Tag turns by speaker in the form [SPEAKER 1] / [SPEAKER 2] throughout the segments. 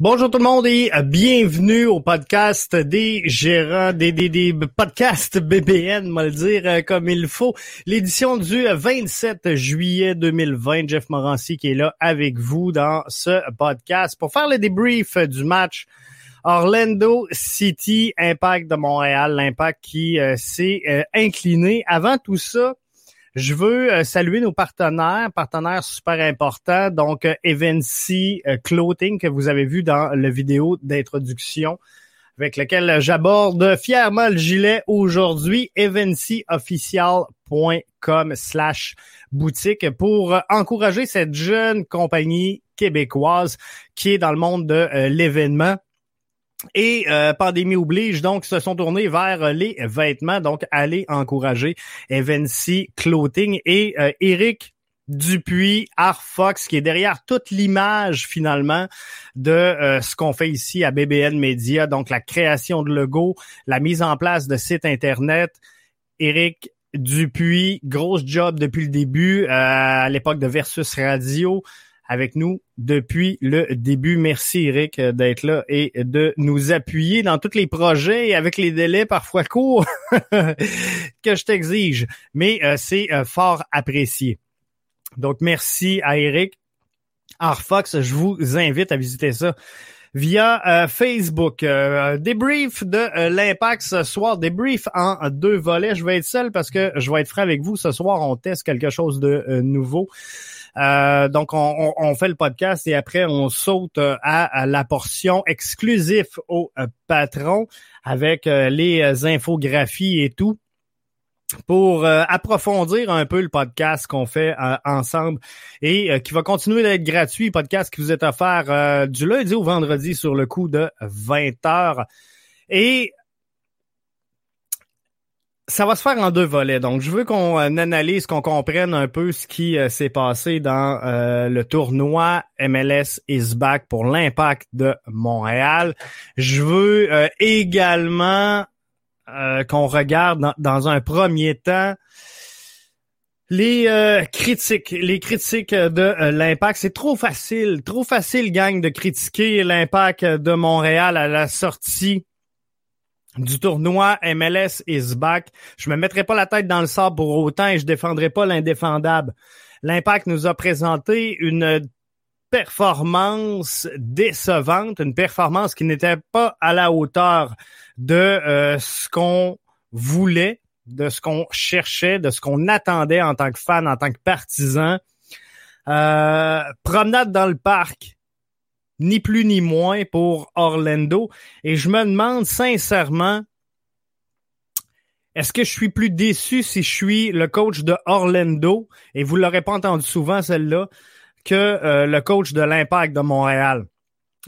[SPEAKER 1] Bonjour tout le monde et bienvenue au podcast des gérants des, podcasts BBN, moi le dire euh, comme il faut. L'édition du 27 juillet 2020. Jeff Morancy qui est là avec vous dans ce podcast pour faire le débrief du match Orlando City Impact de Montréal, l'impact qui euh, s'est euh, incliné. Avant tout ça, je veux euh, saluer nos partenaires, partenaires super importants, donc euh, Evency euh, Clothing que vous avez vu dans la vidéo d'introduction avec lequel j'aborde fièrement le gilet aujourd'hui, evencyofficial.com slash boutique pour encourager cette jeune compagnie québécoise qui est dans le monde de l'événement et euh, pandémie oblige, donc, se sont tournés vers les vêtements. Donc, allez encourager Evency Clothing et euh, Eric Dupuis, Arfox, qui est derrière toute l'image finalement de euh, ce qu'on fait ici à BBN Media, donc la création de logo, la mise en place de sites internet. Eric Dupuis, grosse job depuis le début, à l'époque de Versus Radio avec nous depuis le début. Merci Eric d'être là et de nous appuyer dans tous les projets et avec les délais parfois courts que je t'exige. Mais euh, c'est euh, fort apprécié. Donc merci à Eric. Arfox, je vous invite à visiter ça via euh, Facebook. débrief de l'impact ce soir, débrief en deux volets. Je vais être seul parce que je vais être frais avec vous. Ce soir, on teste quelque chose de nouveau. Euh, donc, on, fait le podcast et après, on saute euh, à, la portion exclusive au euh, patron avec les infographies et tout pour approfondir un peu le podcast qu'on fait ensemble et qui va continuer d'être gratuit, podcast qui vous est offert du lundi au vendredi sur le coup de 20 heures. Et ça va se faire en deux volets. Donc, je veux qu'on euh, analyse, qu'on comprenne un peu ce qui euh, s'est passé dans euh, le tournoi MLS is back pour l'impact de Montréal. Je veux également qu'on regarde dans, un premier temps les critiques, les critiques de l'impact. C'est trop facile, trop facile, gang, de critiquer l'impact de Montréal à la sortie du tournoi MLS is back. Je me mettrai pas la tête dans le sable pour autant et je défendrai pas l'indéfendable. L'Impact nous a présenté une performance décevante, une performance qui n'était pas à la hauteur de euh, ce qu'on voulait, de ce qu'on cherchait, de ce qu'on attendait en tant que fan, en tant que partisan. Euh, promenade dans le parc, ni plus ni moins pour Orlando. Et je me demande sincèrement, est-ce que je suis plus déçu si je suis le coach de Orlando, et vous l'aurez pas entendu souvent celle-là, que euh, le coach de l'Impact de Montréal?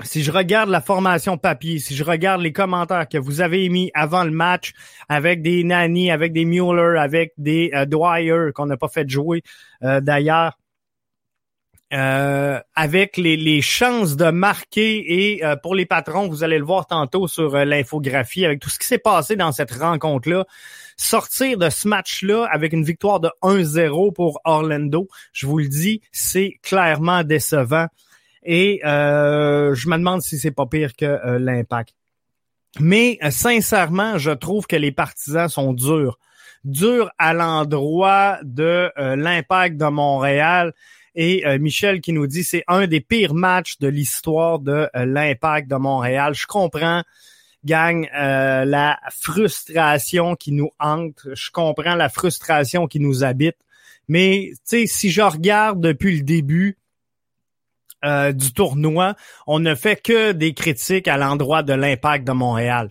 [SPEAKER 1] Si je regarde la formation papier, si je regarde les commentaires que vous avez émis avant le match avec des Nani, avec des Mueller, avec des euh, Dwyer qu'on n'a pas fait jouer euh, d'ailleurs, euh, avec les, chances de marquer et euh, pour les patrons, vous allez le voir tantôt sur euh, l'infographie, avec tout ce qui s'est passé dans cette rencontre-là, sortir de ce match-là avec une victoire de 1-0 pour Orlando, je vous le dis, c'est clairement décevant. Et je me demande si c'est pas pire que l'impact. Mais sincèrement, je trouve que les partisans sont durs. Durs à l'endroit de l'impact de Montréal et euh, Michel qui nous dit c'est un des pires matchs de l'histoire de euh, l'Impact de Montréal. Je comprends, gang, euh, la frustration qui nous hante. Je comprends la frustration qui nous habite. Mais tu sais, si je regarde depuis le début, du tournoi, on ne fait que des critiques à l'endroit de l'impact de Montréal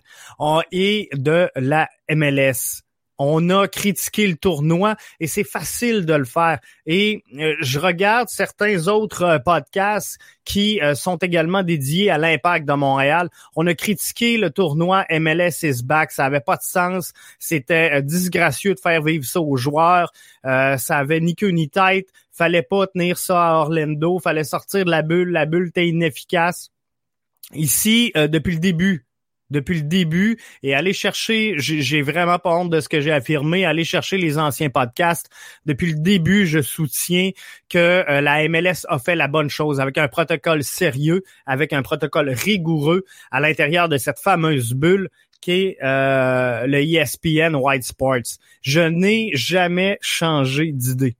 [SPEAKER 1] et de la MLS on a critiqué le tournoi et c'est facile de le faire. Et euh, je regarde certains autres euh, podcasts qui euh, sont également dédiés à l'impact de Montréal. On a critiqué le tournoi MLS is back, ça avait pas de sens, c'était disgracieux de faire vivre ça aux joueurs, ça avait ni queue ni tête, fallait pas tenir ça à Orlando, fallait sortir de la bulle, la bulle était inefficace. Ici, depuis le début, depuis le début et allez chercher, j'ai vraiment pas honte de ce que j'ai affirmé, allez chercher les anciens podcasts. Depuis le début, je soutiens que euh, la MLS a fait la bonne chose avec un protocole sérieux, avec un protocole rigoureux à l'intérieur de cette fameuse bulle qui est euh, le ESPN White Sports. Je n'ai jamais changé d'idée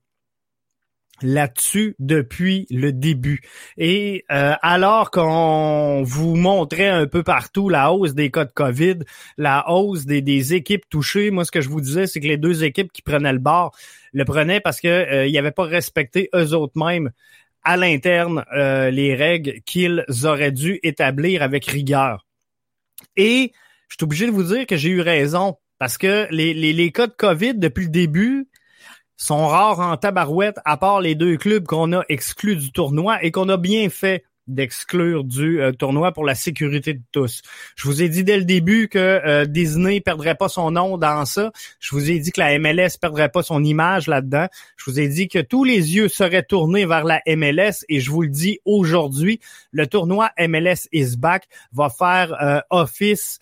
[SPEAKER 1] là-dessus depuis le début. Et euh, alors qu'on vous montrait un peu partout la hausse des cas de COVID, la hausse des, des équipes touchées, moi ce que je vous disais, c'est que les deux équipes qui prenaient le bord le prenaient parce que euh, n'avaient pas respecté eux autres mêmes à l'interne euh, les règles qu'ils auraient dû établir avec rigueur. Et je suis obligé de vous dire que j'ai eu raison parce que les, les, les cas de COVID depuis le début, sont rares en tabarouette, à part les deux clubs qu'on a exclus du tournoi et qu'on a bien fait d'exclure du euh, tournoi pour la sécurité de tous. Je vous ai dit dès le début que euh, Disney perdrait pas son nom dans ça. Je vous ai dit que la MLS perdrait pas son image là-dedans. Je vous ai dit que tous les yeux seraient tournés vers la MLS et je vous le dis aujourd'hui, le tournoi MLS is back va faire euh, office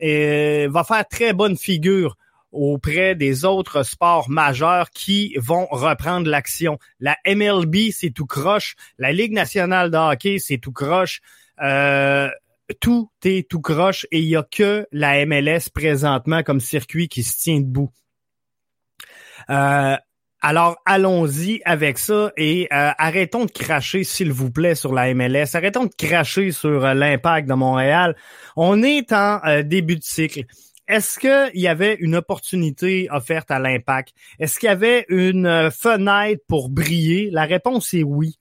[SPEAKER 1] et va faire très bonne figure auprès des autres sports majeurs qui vont reprendre l'action. La MLB, c'est tout croche. La Ligue nationale de hockey, c'est tout croche. Euh, tout est tout croche et il n'y a que la MLS présentement comme circuit qui se tient debout. Euh, alors allons-y avec ça et euh, arrêtons de cracher s'il vous plaît sur la MLS. Arrêtons de cracher sur l'impact de Montréal. On est en début de cycle est-ce qu'il y avait une opportunité offerte à l'impact? Est-ce qu'il y avait une euh, fenêtre pour briller? La réponse est oui.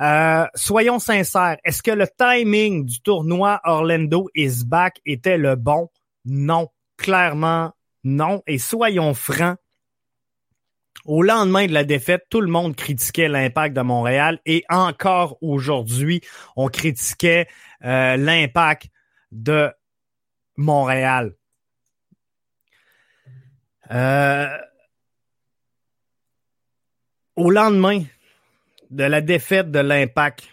[SPEAKER 1] Euh, soyons sincères, est-ce que le timing du tournoi Orlando is back était le bon? Non, clairement non. Et soyons francs, au lendemain de la défaite, tout le monde critiquait l'impact de Montréal et encore aujourd'hui, on critiquait euh, l'impact de Montréal. Euh, au lendemain de la défaite de l'Impact,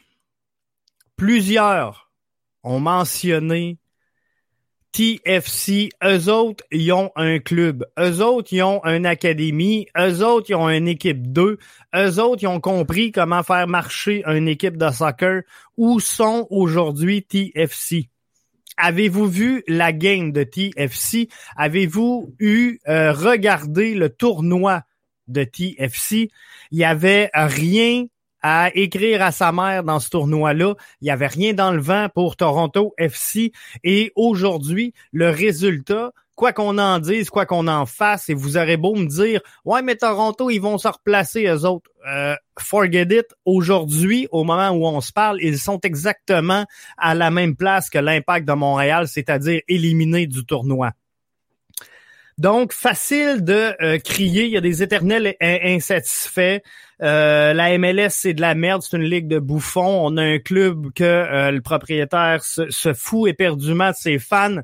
[SPEAKER 1] plusieurs ont mentionné TFC. Eux autres, ils ont un club. Eux autres, ils ont une académie. Eux autres, ils ont une équipe 2. Eux autres, ils ont compris comment faire marcher une équipe de soccer. Où sont aujourd'hui TFC? Avez-vous vu la game de TFC? Avez-vous eu euh, regardé le tournoi de TFC? Il y avait rien à écrire à sa mère dans ce tournoi-là. Il y avait rien dans le vent pour Toronto FC. Et aujourd'hui, le résultat, quoi qu'on en dise, quoi qu'on en fasse, et vous aurez beau me dire, ouais, mais Toronto, ils vont se replacer, eux autres. Euh, forget it. Aujourd'hui, au moment où on se parle, ils sont exactement à la même place que l'impact de Montréal, c'est-à-dire éliminés du tournoi. Donc, facile de euh, crier, il y a des éternels insatisfaits. Euh, la MLS, c'est de la merde, c'est une ligue de bouffons. On a un club que le propriétaire se, se, fout éperdument de ses fans.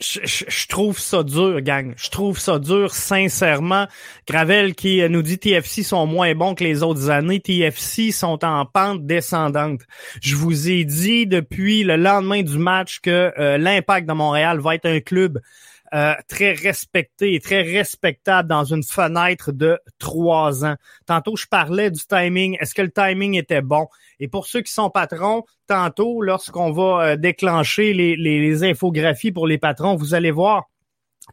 [SPEAKER 1] Euh, je, trouve ça dur, gang. Je trouve ça dur, sincèrement. Gravel qui nous dit TFC sont moins bons que les autres années. TFC sont en pente descendante. Je vous ai dit depuis le lendemain du match que euh, l'Impact de Montréal va être un club euh, très respecté et très respectable dans une fenêtre de trois ans. Tantôt, je parlais du timing. Est-ce que le timing était bon? Et pour ceux qui sont patrons, tantôt, lorsqu'on va euh, déclencher les, les, infographies pour les patrons, vous allez voir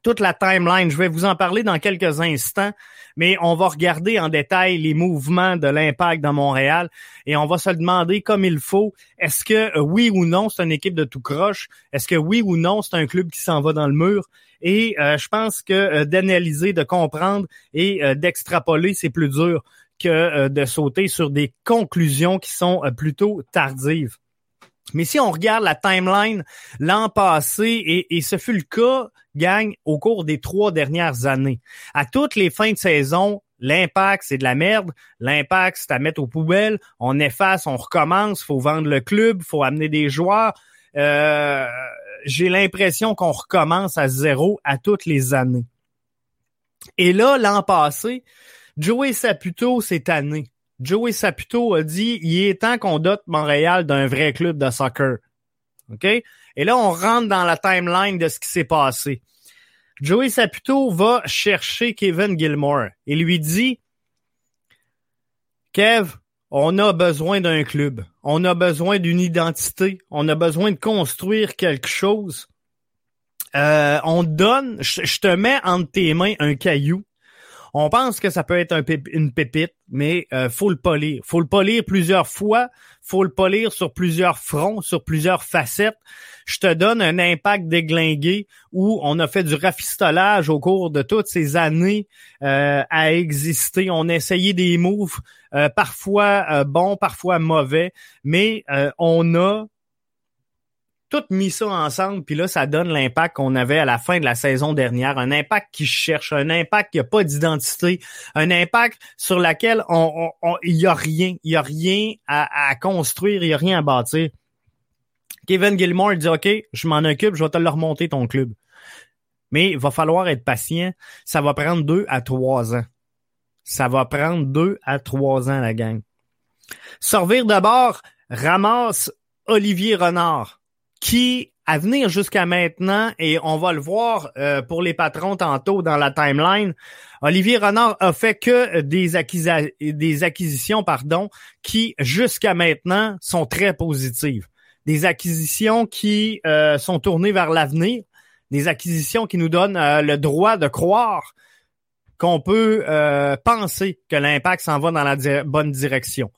[SPEAKER 1] toute la timeline. Je vais vous en parler dans quelques instants, mais on va regarder en détail les mouvements de l'impact dans Montréal et on va se demander comme il faut, est-ce que euh, oui ou non c'est une équipe de tout croche? Est-ce que oui ou non c'est un club qui s'en va dans le mur? Et euh, je pense que euh, d'analyser, de comprendre et euh, d'extrapoler, c'est plus dur que de sauter sur des conclusions qui sont plutôt tardives. Mais si on regarde la timeline l'an passé, et, et, ce fut le cas, gang, au cours des trois dernières années, à toutes les fins de saison, l'impact, c'est de la merde. L'impact, c'est à mettre aux poubelles. On efface, on recommence, faut vendre le club, faut amener des joueurs. Euh, j'ai l'impression qu'on recommence à zéro à toutes les années. Et là, l'an passé, Joey Saputo cette année. Joey Saputo a dit il est temps qu'on dote Montréal d'un vrai club de soccer. OK? Et là, on rentre dans la timeline de ce qui s'est passé. Joey Saputo va chercher Kevin Gilmore et lui dit Kev, on a besoin d'un club. On a besoin d'une identité. On a besoin de construire quelque chose. Euh, on donne, je te mets entre tes mains un caillou on pense que ça peut être une pépite, mais euh, faut le polir. Faut le polir plusieurs fois, faut le polir sur plusieurs fronts, sur plusieurs facettes. Je te donne un impact déglingué où on a fait du rafistolage au cours de toutes ces années euh, à exister. On a essayé des moves, euh, parfois euh, bons, parfois mauvais, mais on a tout mis ça ensemble, puis là, ça donne l'impact qu'on avait à la fin de la saison dernière. Un impact qui cherche, un impact qui n'a pas d'identité, un impact sur lequel on, il y a rien, il y a rien à, construire, il y a rien à bâtir. Kevin Gilmore dit OK, je m'en occupe, je vais te le remonter ton club. Mais il va falloir être patient. Ça va prendre deux à trois ans. Ça va prendre deux à trois ans, la gang. Servir d'abord ramasse Olivier Renard qui, à venir jusqu'à maintenant, et on va le voir euh, pour les patrons tantôt dans la timeline, Olivier Renard a fait que des, acquisitions pardon, qui, jusqu'à maintenant, sont très positives. Des acquisitions qui euh, sont tournées vers l'avenir, des acquisitions qui nous donnent euh, le droit de croire qu'on peut penser que l'impact s'en va dans la bonne direction.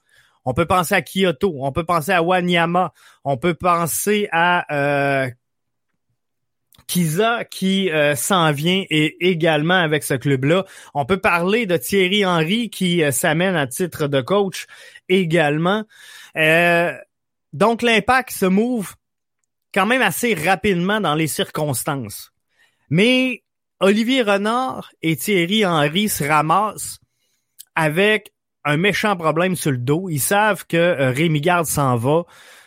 [SPEAKER 1] On peut penser à Kyoto, on peut penser à Wanyama, on peut penser à euh, Kiza qui euh, s'en vient et également avec ce club-là. On peut parler de Thierry Henry qui euh, s'amène à titre de coach également. donc l'impact se move quand même assez rapidement dans les circonstances. Mais Olivier Renard et Thierry Henry se ramassent avec un méchant problème sur le dos. Ils savent que euh, Rémi Garde s'en va,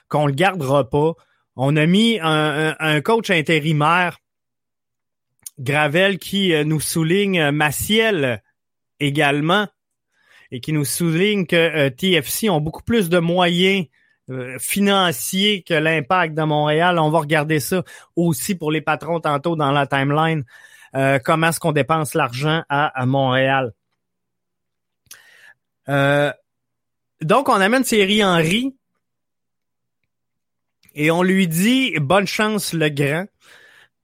[SPEAKER 1] qu'on le gardera pas. On a mis un, coach intérimaire, Gravel, qui euh, nous souligne euh, Maciel également, et qui nous souligne que TFC ont beaucoup plus de moyens financiers que l'impact de Montréal. On va regarder ça aussi pour les patrons tantôt dans la timeline. comment est-ce qu'on dépense l'argent à Montréal? Euh, donc, on amène Thierry Henry et on lui dit bonne chance le grand.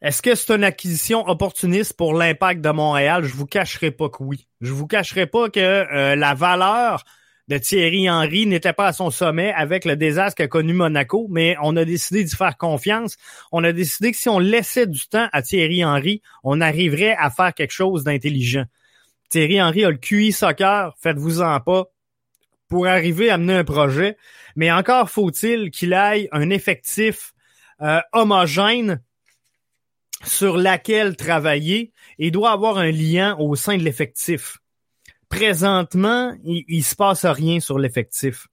[SPEAKER 1] Est-ce que c'est une acquisition opportuniste pour l'impact de Montréal? Je vous cacherai pas que oui. Je vous cacherai pas que euh, la valeur de Thierry Henry n'était pas à son sommet avec le désastre qu'a connu Monaco, mais on a décidé d'y faire confiance. On a décidé que si on laissait du temps à Thierry Henry, on arriverait à faire quelque chose d'intelligent. Thierry Henry a le QI soccer, faites-vous-en pas, pour arriver à mener un projet. Mais encore faut-il qu'il aille un effectif euh, homogène sur laquelle travailler et doit avoir un lien au sein de l'effectif. Présentement, il, il se passe rien sur l'effectif.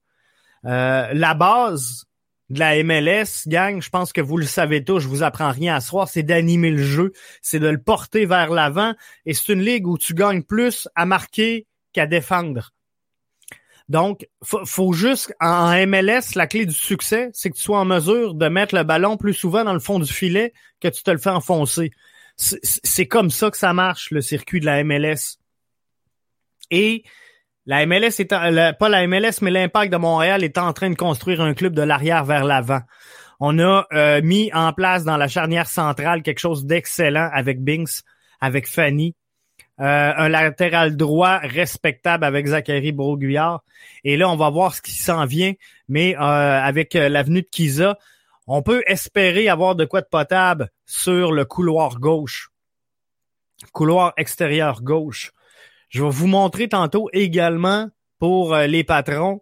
[SPEAKER 1] Euh, la base, de la MLS, gang, je pense que vous le savez tous, je vous apprends rien à soir, c'est d'animer le jeu, c'est de le porter vers l'avant, et c'est une ligue où tu gagnes plus à marquer qu'à défendre. Donc, faut, faut juste, en MLS, la clé du succès, c'est que tu sois en mesure de mettre le ballon plus souvent dans le fond du filet que tu te le fais enfoncer. C'est comme ça que ça marche, le circuit de la MLS. Et la MLS est pas la MLS, mais l'Impact de Montréal est en train de construire un club de l'arrière vers l'avant. On a euh, mis en place dans la charnière centrale quelque chose d'excellent avec Binks, avec Fanny. Euh, un latéral droit respectable avec Zachary Broguillard. Et là, on va voir ce qui s'en vient. Mais euh, avec l'avenue de Kiza, on peut espérer avoir de quoi de potable sur le couloir gauche. Couloir extérieur gauche. Je vais vous montrer tantôt également pour euh, les patrons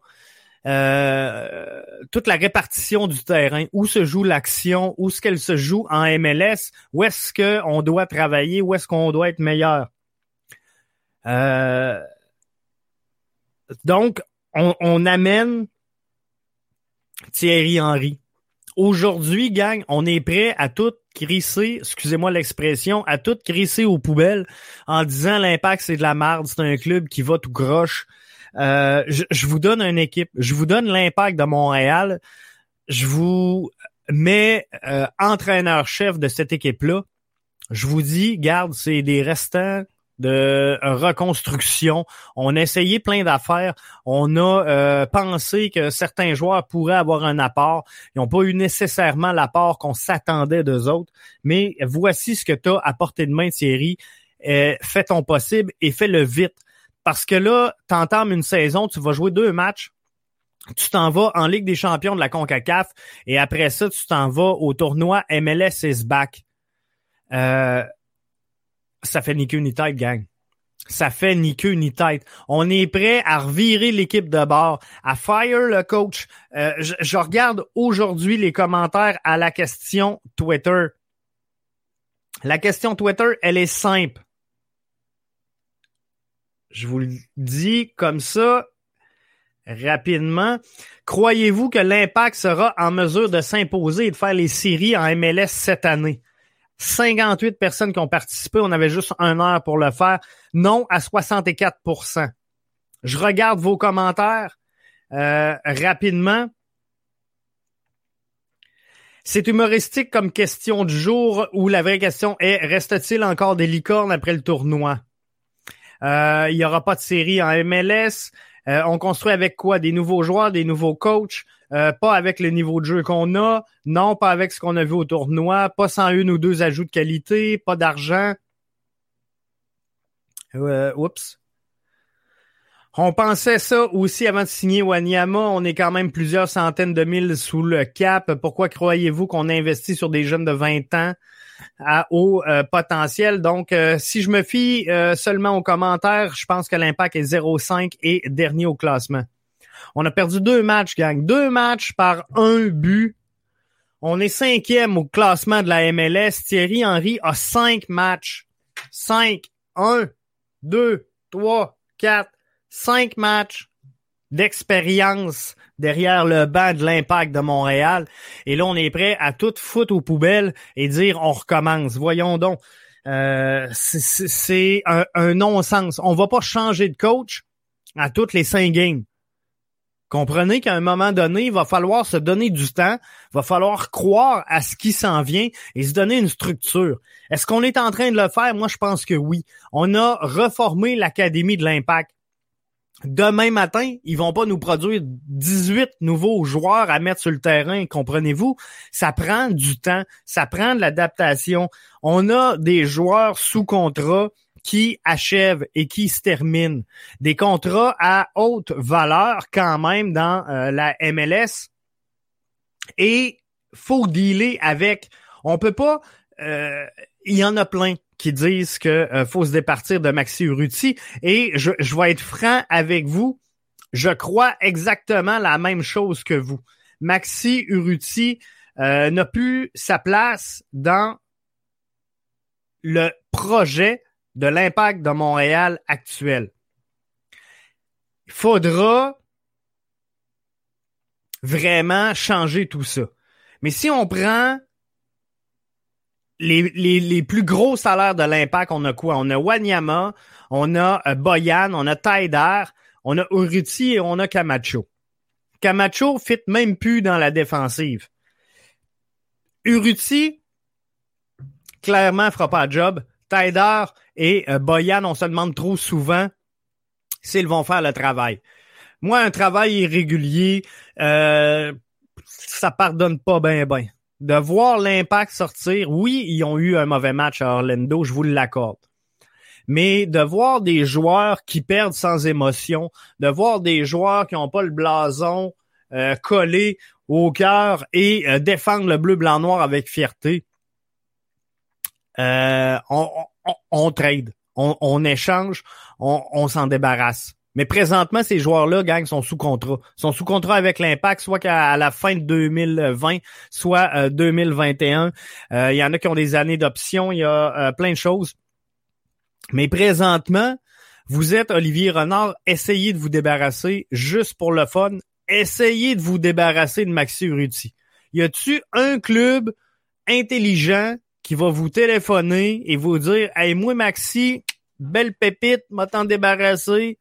[SPEAKER 1] euh, toute la répartition du terrain, où se joue l'action, où est-ce qu'elle se joue en MLS, où est-ce qu'on doit travailler, où est-ce qu'on doit être meilleur? Euh, donc, on, on amène Thierry Henry. Aujourd'hui, gang, on est prêt à tout crisser, excusez-moi l'expression, à tout crisser aux poubelles en disant l'impact c'est de la merde, c'est un club qui va tout croche. Euh, je, vous donne une équipe. Je vous donne l'impact de Montréal. Je vous mets euh, entraîneur-chef de cette équipe-là. Je vous dis, garde, c'est des restants de reconstruction. On a essayé plein d'affaires. On a euh, pensé que certains joueurs pourraient avoir un apport. Ils n'ont pas eu nécessairement l'apport qu'on s'attendait d'eux autres. Mais voici ce que tu as à portée de main, Thierry. Euh, fais ton possible et fais-le vite. Parce que là, tu entames une saison, tu vas jouer deux matchs. Tu t'en vas en Ligue des champions de la CONCACAF et après ça, tu t'en vas au tournoi MLS is back. Euh, ça fait ni queue ni tête, gang. Ça fait ni queue ni tête. On est prêt à revirer l'équipe de bord, à fire le coach. Euh, je, regarde aujourd'hui les commentaires à la question Twitter. La question Twitter, elle est simple. Je vous le dis comme ça rapidement. Croyez-vous que l'impact sera en mesure de s'imposer et de faire les séries en MLS cette année? 58 personnes qui ont participé. On avait juste un heure pour le faire. Non à 64% Je regarde vos commentaires euh, rapidement. C'est humoristique comme question du jour où la vraie question est reste-t-il encore des licornes après le tournoi? Euh, il n'y aura pas de série en MLS. Euh, on construit avec quoi? Des nouveaux joueurs, des nouveaux coachs, euh, pas avec le niveau de jeu qu'on a, non, pas avec ce qu'on a vu au tournoi, pas sans une ou deux ajouts de qualité, pas d'argent. Euh, oups. On pensait ça aussi avant de signer Wanyama. On est quand même plusieurs centaines de mille sous le cap. Pourquoi croyez-vous qu'on investit sur des jeunes de 20 ans? à haut euh, potentiel? Donc, euh, si je me fie seulement aux commentaires, je pense que l'impact est 0,5 et dernier au classement. On a perdu deux matchs, gang. Deux matchs par un but. On est cinquième au classement de la MLS. Thierry Henry a cinq matchs. Cinq. Un, deux, trois, quatre, cinq matchs d'expérience derrière le banc de l'impact de Montréal. Et là, on est prêt à tout foutre aux poubelles et dire on recommence. Voyons donc. Euh, c'est un, non-sens. On va pas changer de coach à toutes les cinq games. Comprenez qu'à un moment donné, il va falloir se donner du temps, il va falloir croire à ce qui s'en vient et se donner une structure. Est-ce qu'on est en train de le faire? Moi, je pense que oui. On a reformé l'Académie de l'Impact demain matin, ils vont pas nous produire 18 nouveaux joueurs à mettre sur le terrain, comprenez-vous? Ça prend du temps, ça prend de l'adaptation. On a des joueurs sous contrat qui achèvent et qui se terminent. Des contrats à haute valeur quand même dans euh, la MLS. Et faut dealer avec. On peut pas. Euh, il y en a plein qui disent que euh, faut se départir de Maxi Urruti. Et je, je vais être franc avec vous, je crois exactement la même chose que vous. Maxi Urruti euh, n'a plus sa place dans le projet de l'impact de Montréal actuel. Il faudra vraiment changer tout ça. Mais si on prend les, plus gros salaires de l'impact, on a quoi? On a Wanyama, on a euh, Boyan, on a Taider, on a Uruti et on a Camacho. Camacho fit même plus dans la défensive. Uruti, clairement, fera pas de job. Et euh, Boyan, on se demande trop souvent s'ils vont faire le travail. Moi, un travail irrégulier, euh, ça pardonne pas bien, ben de voir l'impact sortir, oui, ils ont eu un mauvais match à Orlando, je vous l'accorde. Mais de voir des joueurs qui perdent sans émotion, de voir des joueurs qui n'ont pas le blason euh, collé au cœur et euh, défendre le bleu, blanc, noir avec fierté, euh, on, trade, on, échange, on s'en débarrasse. Mais présentement, ces joueurs-là, gang, sont sous contrat. sont sous contrat avec l'Impact, soit qu'à la fin de 2020, soit 2021. Euh, euh, il y en a qui ont des années d'options, il y a plein de choses. Mais présentement, vous êtes Olivier Renard, essayez de vous débarrasser juste pour le fun. Essayez de vous débarrasser de Maxi Urruti. Y a-tu un club intelligent qui va vous téléphoner et vous dire Hey, moi, Maxi, belle pépite, m'a t'en débarrasser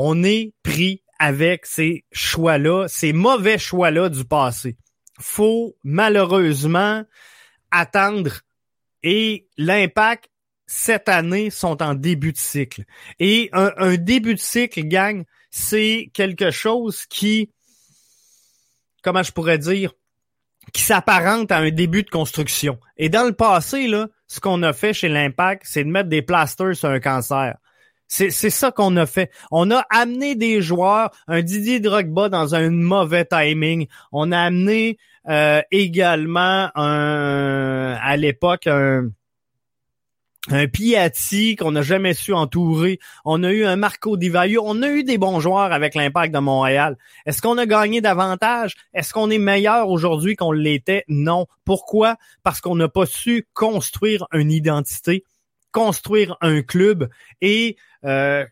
[SPEAKER 1] on est pris avec ces choix-là, ces mauvais choix-là du passé. Faut malheureusement attendre et l'impact cette année sont en début de cycle. Et un, un début de cycle, gang, c'est quelque chose qui, comment je pourrais dire, qui s'apparente à un début de construction. Et dans le passé, là, ce qu'on a fait chez l'Impact, c'est de mettre des plasters sur un cancer. C'est, ça qu'on a fait. On a amené des joueurs, un Didier Drogba dans un mauvais timing. On a amené euh, également un, à l'époque un, un Piatti qu'on n'a jamais su entourer. On a eu un Marco Di Vaio. On a eu des bons joueurs avec l'impact de Montréal. Est-ce qu'on a gagné davantage? Est-ce qu'on est meilleur aujourd'hui qu'on l'était? Non. Pourquoi? Parce qu'on n'a pas su construire une identité, construire un club et euh,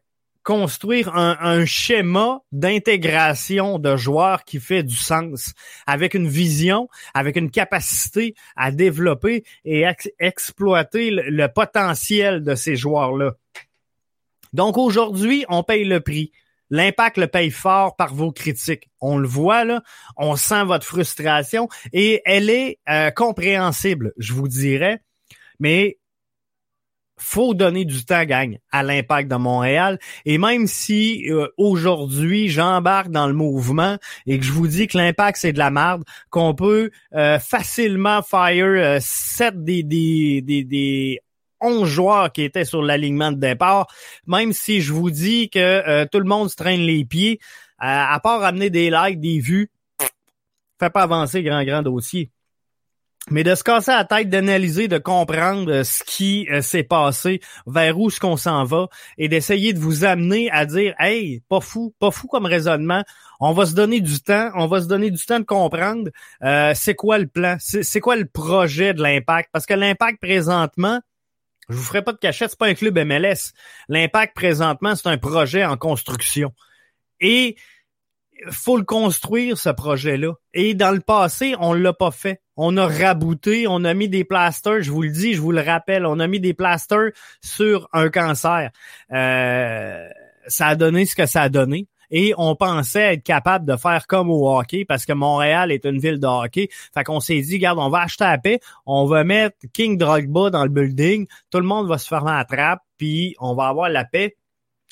[SPEAKER 1] construire un, schéma d'intégration de joueurs qui fait du sens, avec une vision, avec une capacité à développer et exploiter le, potentiel de ces joueurs-là. Donc aujourd'hui, on paye le prix. L'impact le paye fort par vos critiques. On le voit là, on sent votre frustration et elle est euh, compréhensible, je vous dirais. Mais faut donner du temps, gagne à l'impact de Montréal. Et même si euh, aujourd'hui j'embarque dans le mouvement et que je vous dis que l'impact c'est de la merde, qu'on peut euh, facilement fire euh, 7 des, des, des, des 11 joueurs qui étaient sur l'alignement de départ, même si je vous dis que euh, tout le monde se traîne les pieds, à part amener des likes, des vues, fait pas avancer grand grand dossier. Mais de se casser la tête, d'analyser, de comprendre euh, ce qui euh, s'est passé, vers où ce qu'on s'en va, et d'essayer de vous amener à dire Hey, pas fou, pas fou comme raisonnement. On va se donner du temps, on va se donner du temps de comprendre euh, c'est quoi le plan, c'est quoi le projet de l'impact. Parce que l'impact présentement, je vous ferai pas de cachette, c'est pas un club MLS. L'impact présentement, c'est un projet en construction. Et faut le construire, ce projet-là. Et dans le passé, on l'a pas fait. On a rabouté, on a mis des plasters, je vous le dis, je vous le rappelle, on a mis des plasters sur un cancer. Euh, ça a donné ce que ça a donné. Et on pensait être capable de faire comme au hockey parce que Montréal est une ville de hockey. Fait qu'on s'est dit, regarde, on va acheter la paix, on va mettre King Drogba dans le building, tout le monde va se fermer la trappe, puis on va avoir la paix.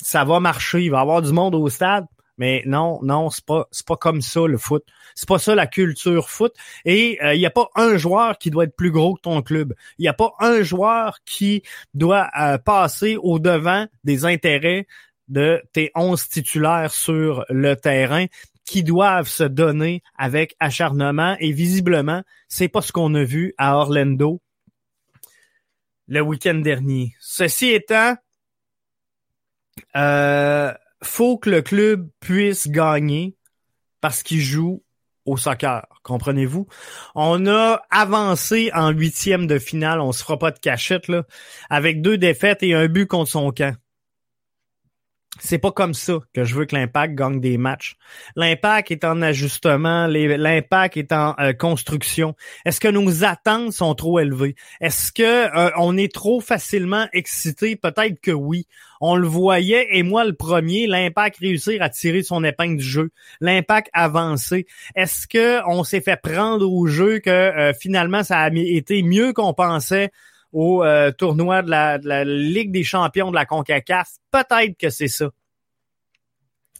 [SPEAKER 1] Ça va marcher, il va y avoir du monde au stade, mais non, non, c'est pas c'est pas comme ça le foot. C'est pas ça la culture foot. Et il euh, n'y a pas un joueur qui doit être plus gros que ton club. Il n'y a pas un joueur qui doit euh, passer au devant des intérêts de tes 11 titulaires sur le terrain qui doivent se donner avec acharnement et visiblement, c'est pas ce qu'on a vu à Orlando le week-end dernier. Ceci étant, euh, faut que le club puisse gagner parce qu'il joue au soccer, comprenez-vous? On a avancé en huitième de finale, on se fera pas de cachette, là, avec deux défaites et un but contre son camp c'est pas comme ça que je veux que l'impact gagne des matchs. L'impact est en ajustement, l'impact est en euh, construction. Est-ce que nos attentes sont trop élevées? Est-ce que euh, on est trop facilement excité? Peut-être que oui. On le voyait et moi le premier, l'impact réussir à tirer son épingle du jeu, l'impact avancé. Est-ce que on s'est fait prendre au jeu que euh, finalement ça a été mieux qu'on pensait? Au euh, tournoi de la, Ligue des champions de la CONCACAF. Peut-être que c'est ça.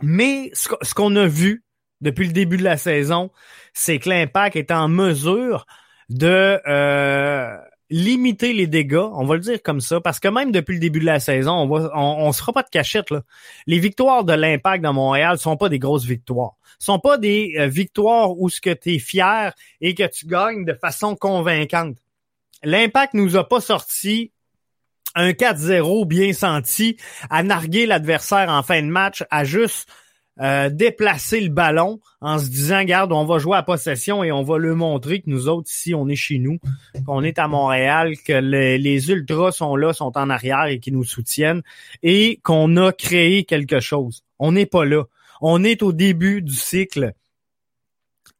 [SPEAKER 1] Mais ce, qu'on a vu depuis le début de la saison, c'est que l'Impact est en mesure de euh, limiter les dégâts, on va le dire comme ça, parce que même depuis le début de la saison, on va, on, se fera pas de cachette là. Les victoires de l'Impact dans Montréal sont pas des grosses victoires, sont pas des euh, victoires où ce que tu es fier et que tu gagnes de façon convaincante l'impact nous a pas sorti un 4-0 bien senti, à narguer l'adversaire en fin de match, à juste euh, déplacer le ballon en se disant, garde, on va jouer à possession et on va le montrer que nous autres, ici, on est chez nous, qu'on est à Montréal, que les ultras sont là, sont en arrière et qui nous soutiennent et qu'on a créé quelque chose. On n'est pas là. On est au début du cycle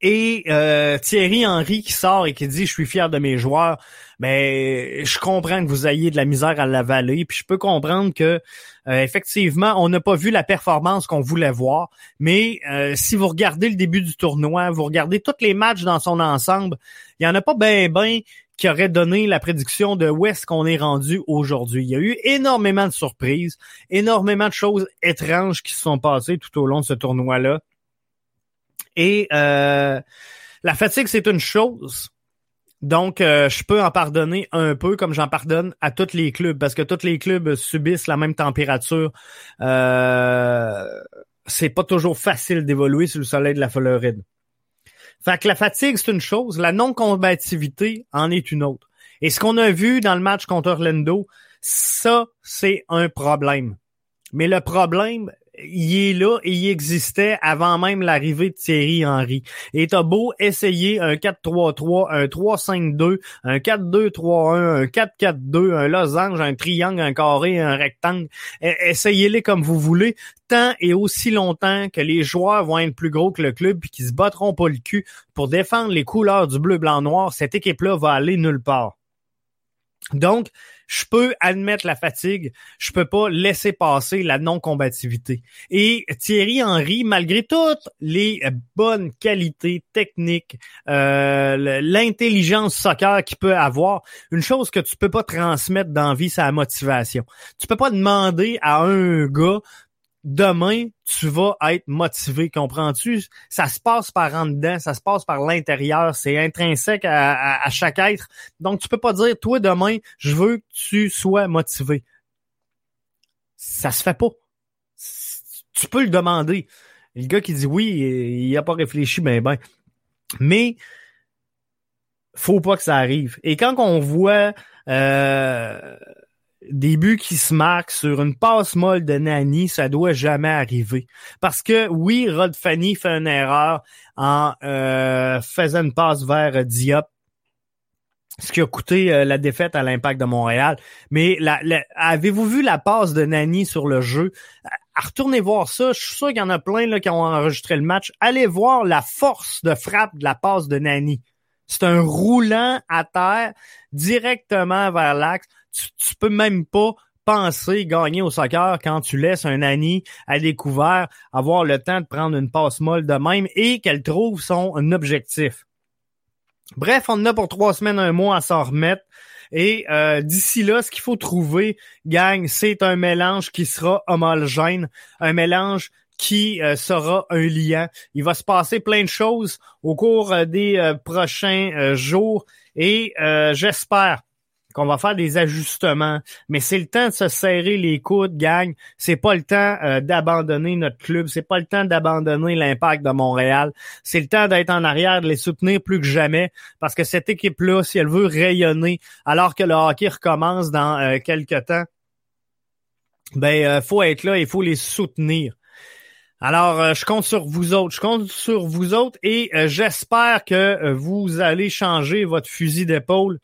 [SPEAKER 1] Et euh, Thierry Henry qui sort et qui dit je suis fier de mes joueurs, mais ben, je comprends que vous ayez de la misère à l'avaler, puis je peux comprendre que euh, effectivement on n'a pas vu la performance qu'on voulait voir, mais euh, si vous regardez le début du tournoi, vous regardez tous les matchs dans son ensemble, il y en a pas ben ben qui aurait donné la prédiction de où est-ce qu'on est rendu aujourd'hui. Il y a eu énormément de surprises, énormément de choses étranges qui se sont passées tout au long de ce tournoi-là. Et euh, la fatigue, c'est une chose. Donc, euh, je peux en pardonner un peu comme j'en pardonne à tous les clubs, parce que tous les clubs subissent la même température. Euh, c'est pas toujours facile d'évoluer sur le soleil de la Floride. Fait que la fatigue, c'est une chose, la non-combativité en est une autre. Et ce qu'on a vu dans le match contre Orlando, ça, c'est un problème. Mais le problème, il est là et il existait avant même l'arrivée de Thierry Henry. Et t'as beau essayer un 4-3-3, un 3-5-2, un 4-2-3-1, un 4-4-2, un losange, un triangle, un carré, un rectangle. E, essayez-les comme vous voulez, tant et aussi longtemps que les joueurs vont être plus gros que le club puis qu'ils se battront pas le cul pour défendre les couleurs du bleu, blanc, noir, cette équipe-là va aller nulle part. Donc, je peux admettre la fatigue, je peux pas laisser passer la non-combativité. Et Thierry Henry, malgré toutes les bonnes qualités techniques, euh, l'intelligence soccer qu'il peut avoir, une chose que tu peux pas transmettre dans vie, c'est la motivation. Tu peux pas demander à un gars demain, tu vas être motivé, comprends-tu? Ça se passe par en dedans, ça se passe par l'intérieur, c'est intrinsèque à, chaque être. Donc, tu peux pas dire, toi, demain, je veux que tu sois motivé. Ça se fait pas. Tu peux le demander. Le gars qui dit oui, il a pas réfléchi, ben ben. Mais faut pas que ça arrive. Et quand on voit euh, début qui se marque sur une passe molle de Nani, ça doit jamais arriver. Parce que oui, Rod Fanny fait une erreur en euh, faisant une passe vers Diop, ce qui a coûté euh, la défaite à l'impact de Montréal. Mais la, avez-vous vu la passe de Nani sur le jeu? retournez voir ça. Je suis sûr qu'il y en a plein là, qui ont enregistré le match. Allez voir la force de frappe de la passe de Nani. C'est un roulant à terre directement vers l'axe tu, peux même pas penser gagner au soccer quand tu laisses un Annie à découvert avoir le temps de prendre une passe molle de même et qu'elle trouve son objectif. Bref, on en a pour trois semaines, un mois à s'en remettre. Et euh, d'ici là, ce qu'il faut trouver, gang, c'est un mélange qui sera homogène, un mélange qui euh, sera un lien. Il va se passer plein de choses au cours euh, des prochains jours et j'espère qu'on va faire des ajustements, mais c'est le temps de se serrer les coudes, gang. C'est pas le temps euh, d'abandonner notre club, c'est pas le temps d'abandonner l'impact de Montréal. C'est le temps d'être en arrière, de les soutenir plus que jamais, parce que cette équipe-là, si elle veut rayonner, alors que le hockey recommence dans euh, quelques temps, ben euh, faut être là, il faut les soutenir. Alors, je compte sur vous autres. Je compte sur vous autres et j'espère que vous allez changer votre fusil d'épaule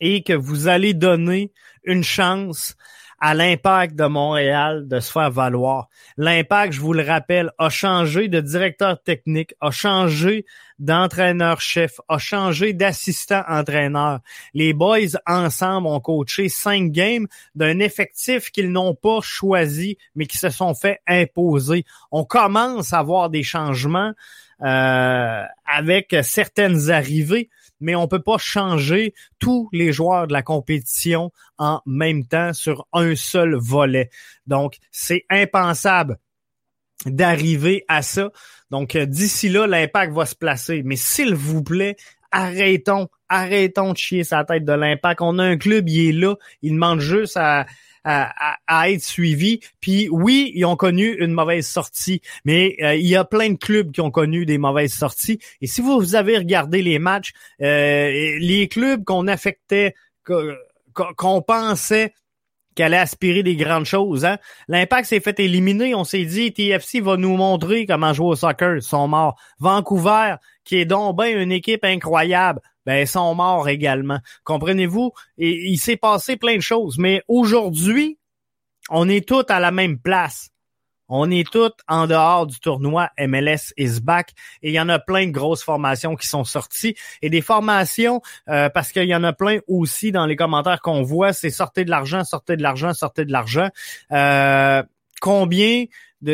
[SPEAKER 1] et que vous allez donner une chance à l'impact de Montréal de se faire valoir. L'impact, je vous le rappelle, a changé de directeur technique, a changé d'entraîneur-chef, a changé d'assistant-entraîneur. Les boys ensemble ont coaché cinq games d'un effectif qu'ils n'ont pas choisi, mais qui se sont fait imposer. On commence à voir des changements euh, avec certaines arrivées, mais on peut pas changer tous les joueurs de la compétition en même temps sur un seul volet. Donc, c'est impensable d'arriver à ça. Donc, euh, d'ici là, l'impact va se placer. Mais s'il vous plaît, arrêtons, arrêtons de chier sa tête de l'impact. On a un club, il est là, il demande juste à, à, être suivi. Puis oui, ils ont connu une mauvaise sortie, mais euh, il y a plein de clubs qui ont connu des mauvaises sorties. Et si vous avez regardé les matchs, euh, les clubs qu'on affectait, qu'on pensait qu'elle allait aspirer des grandes choses. Hein? L'impact s'est fait éliminer. On s'est dit, TFC va nous montrer comment jouer au soccer. Ils sont morts. Vancouver, qui est donc bien une équipe incroyable, ben sont morts également. Comprenez-vous? Et il s'est passé plein de choses. Mais aujourd'hui, on est tous à la même place. On est tous en dehors du tournoi MLS is back et il y en a plein de grosses formations qui sont sorties et des formations euh, parce qu'il y en a plein aussi dans les commentaires qu'on voit, c'est sortez de l'argent, sortez de l'argent, sortez de l'argent. Euh, combien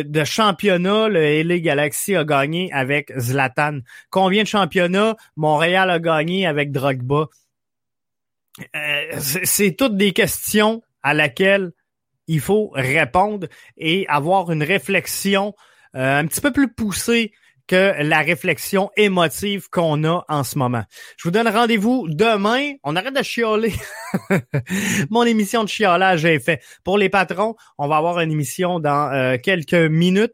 [SPEAKER 1] de, championnats le LA Galaxy a gagné avec Zlatan? Combien de championnats Montréal a gagné avec Drogba? Euh, c'est toutes des questions à laquelle il faut répondre et avoir une réflexion euh, un petit peu plus poussée que la réflexion émotive qu'on a en ce moment. Je vous donne rendez-vous demain. On arrête de chialer. Mon émission de chiolage est fait. Pour les patrons, on va avoir une émission dans euh, quelques minutes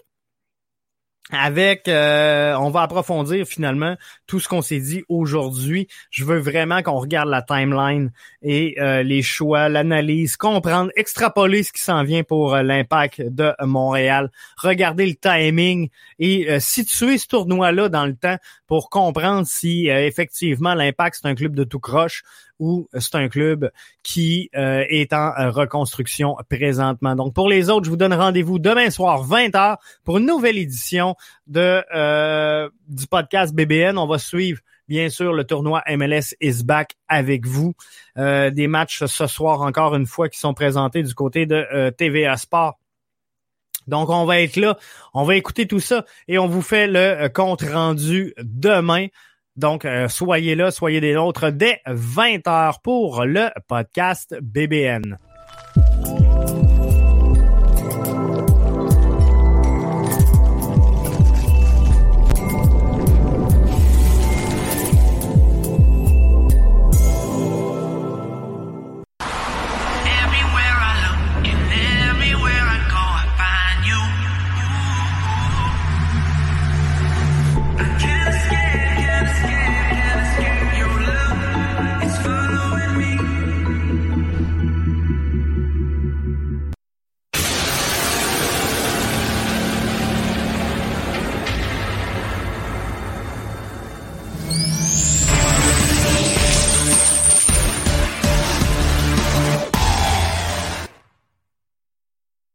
[SPEAKER 1] avec euh, on va approfondir finalement tout ce qu'on s'est dit aujourd'hui. Je veux vraiment qu'on regarde la timeline et euh, les choix, l'analyse, comprendre, extrapoler ce qui s'en vient pour euh, l'impact de Montréal, regarder le timing et situer ce tournoi-là dans le temps pour comprendre si effectivement l'impact c'est un club de tout croche ou c'est un club qui euh, est en euh, reconstruction présentement. Donc pour les autres, je vous donne rendez-vous demain soir 20h pour une nouvelle édition de euh, du podcast BBN. On va suivre bien sûr le tournoi MLS is back avec vous. des matchs ce soir encore une fois qui sont présentés du côté de TVA Sport. Donc, on va être là, on va écouter tout ça et on vous fait le compte rendu demain. Donc, euh, soyez là, soyez des nôtres dès 20h pour le podcast BBN.